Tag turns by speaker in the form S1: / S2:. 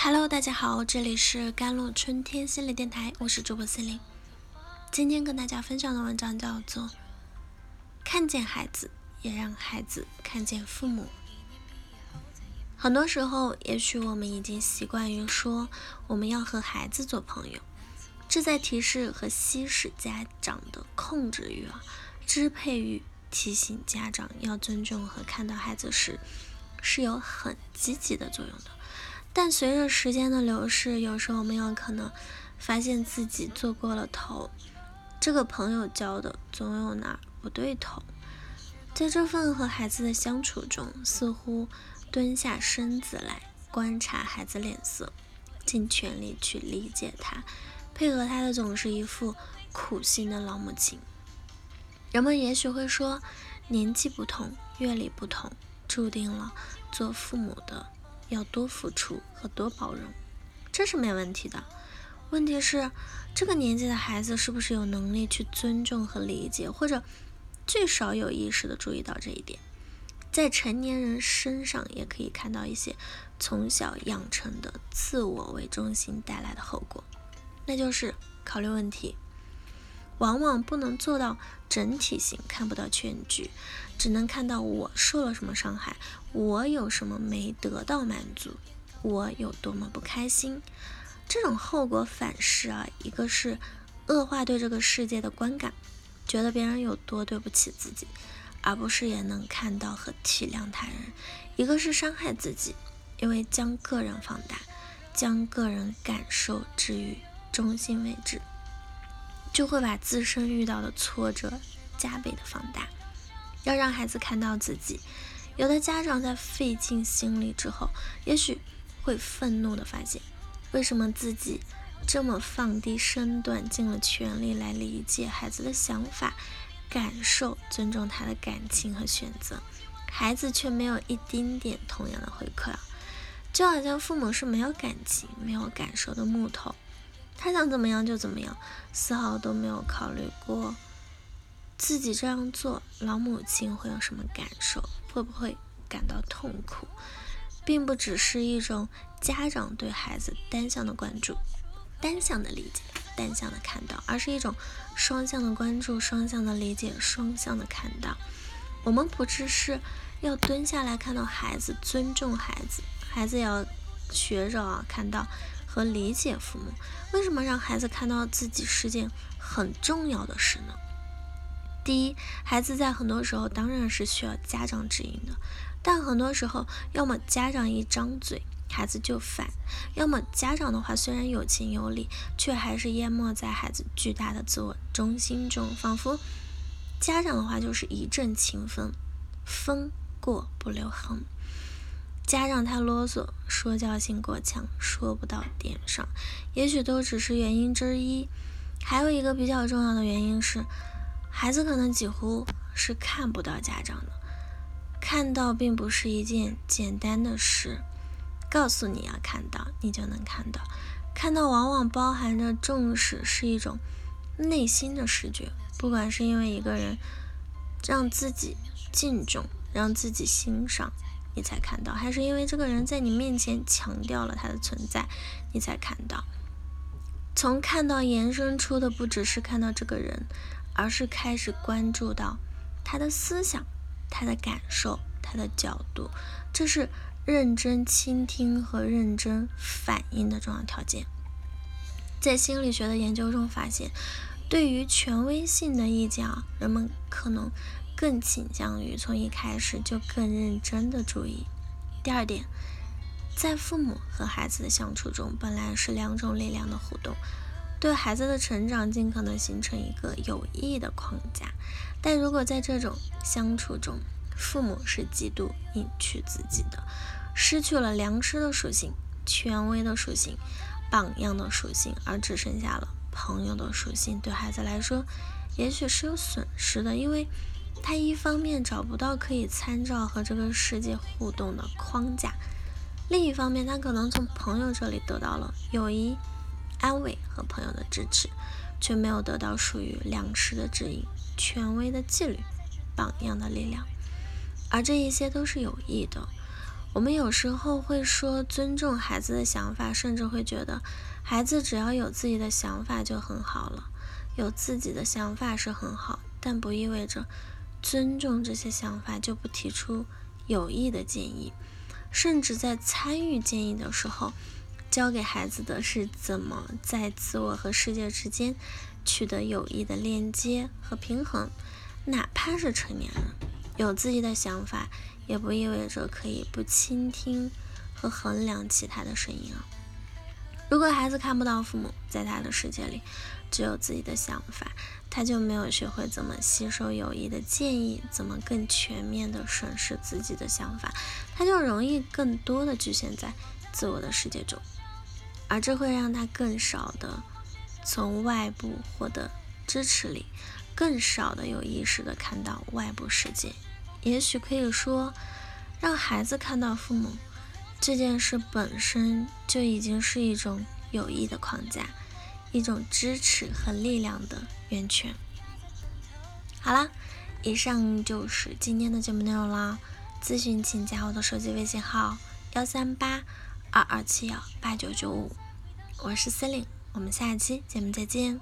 S1: Hello，大家好，这里是甘露春天心理电台，我是主播心灵。今天跟大家分享的文章叫做《看见孩子，也让孩子看见父母》。很多时候，也许我们已经习惯于说我们要和孩子做朋友，这在提示和稀释家长的控制欲啊、支配欲，提醒家长要尊重和看到孩子时，是有很积极的作用的。但随着时间的流逝，有时候我们有可能发现自己做过了头。这个朋友交的总有哪不对头，在这份和孩子的相处中，似乎蹲下身子来观察孩子脸色，尽全力去理解他，配合他的总是一副苦心的老母亲。人们也许会说，年纪不同，阅历不同，注定了做父母的。要多付出和多包容，这是没问题的。问题是，这个年纪的孩子是不是有能力去尊重和理解，或者最少有意识的注意到这一点？在成年人身上也可以看到一些从小养成的自我为中心带来的后果，那就是考虑问题。往往不能做到整体性，看不到全局，只能看到我受了什么伤害，我有什么没得到满足，我有多么不开心。这种后果反噬啊，一个是恶化对这个世界的观感，觉得别人有多对不起自己，而不是也能看到和体谅他人；一个是伤害自己，因为将个人放大，将个人感受置于中心位置。就会把自身遇到的挫折加倍的放大，要让孩子看到自己。有的家长在费尽心力之后，也许会愤怒的发现，为什么自己这么放低身段，尽了全力来理解孩子的想法、感受，尊重他的感情和选择，孩子却没有一丁点同样的回馈啊！就好像父母是没有感情、没有感受的木头。他想怎么样就怎么样，丝毫都没有考虑过自己这样做，老母亲会有什么感受，会不会感到痛苦，并不只是一种家长对孩子单向的关注、单向的理解、单向的看到，而是一种双向的关注、双向的理解、双向的看到。我们不只是要蹲下来看到孩子，尊重孩子，孩子也要学着啊看到。和理解父母，为什么让孩子看到自己是件很重要的事呢？第一，孩子在很多时候当然是需要家长指引的，但很多时候，要么家长一张嘴，孩子就反；要么家长的话虽然有情有理，却还是淹没在孩子巨大的自我中心中，仿佛家长的话就是一阵清风，风过不留痕。家长太啰嗦，说教性过强，说不到点上，也许都只是原因之一。还有一个比较重要的原因是，孩子可能几乎是看不到家长的。看到并不是一件简单的事，告诉你要看到，你就能看到。看到往往包含着重视，是一种内心的视觉。不管是因为一个人让自己敬重，让自己欣赏。你才看到，还是因为这个人在你面前强调了他的存在，你才看到。从看到延伸出的不只是看到这个人，而是开始关注到他的思想、他的感受、他的角度。这是认真倾听和认真反应的重要条件。在心理学的研究中发现，对于权威性的意见啊，人们可能。更倾向于从一开始就更认真的注意。第二点，在父母和孩子的相处中，本来是两种力量的互动，对孩子的成长尽可能形成一个有益的框架。但如果在这种相处中，父母是极度隐去自己的，失去了良师的属性、权威的属性、榜样的属性，而只剩下了朋友的属性，对孩子来说，也许是有损失的，因为。他一方面找不到可以参照和这个世界互动的框架，另一方面他可能从朋友这里得到了友谊、安慰和朋友的支持，却没有得到属于良师的指引、权威的纪律、榜样的力量，而这一些都是有益的。我们有时候会说尊重孩子的想法，甚至会觉得孩子只要有自己的想法就很好了。有自己的想法是很好，但不意味着尊重这些想法就不提出有益的建议，甚至在参与建议的时候，教给孩子的是怎么在自我和世界之间取得有益的链接和平衡。哪怕是成年人，有自己的想法，也不意味着可以不倾听和衡量其他的声音啊。如果孩子看不到父母在他的世界里，只有自己的想法，他就没有学会怎么吸收有益的建议，怎么更全面的审视自己的想法，他就容易更多的局限在自我的世界中，而这会让他更少的从外部获得支持力，更少的有意识的看到外部世界。也许可以说，让孩子看到父母。这件事本身就已经是一种有益的框架，一种支持和力量的源泉。好啦，以上就是今天的节目内容啦。咨询请加我的手机微信号：幺三八二二七幺八九九五，我是司令，我们下期节目再见。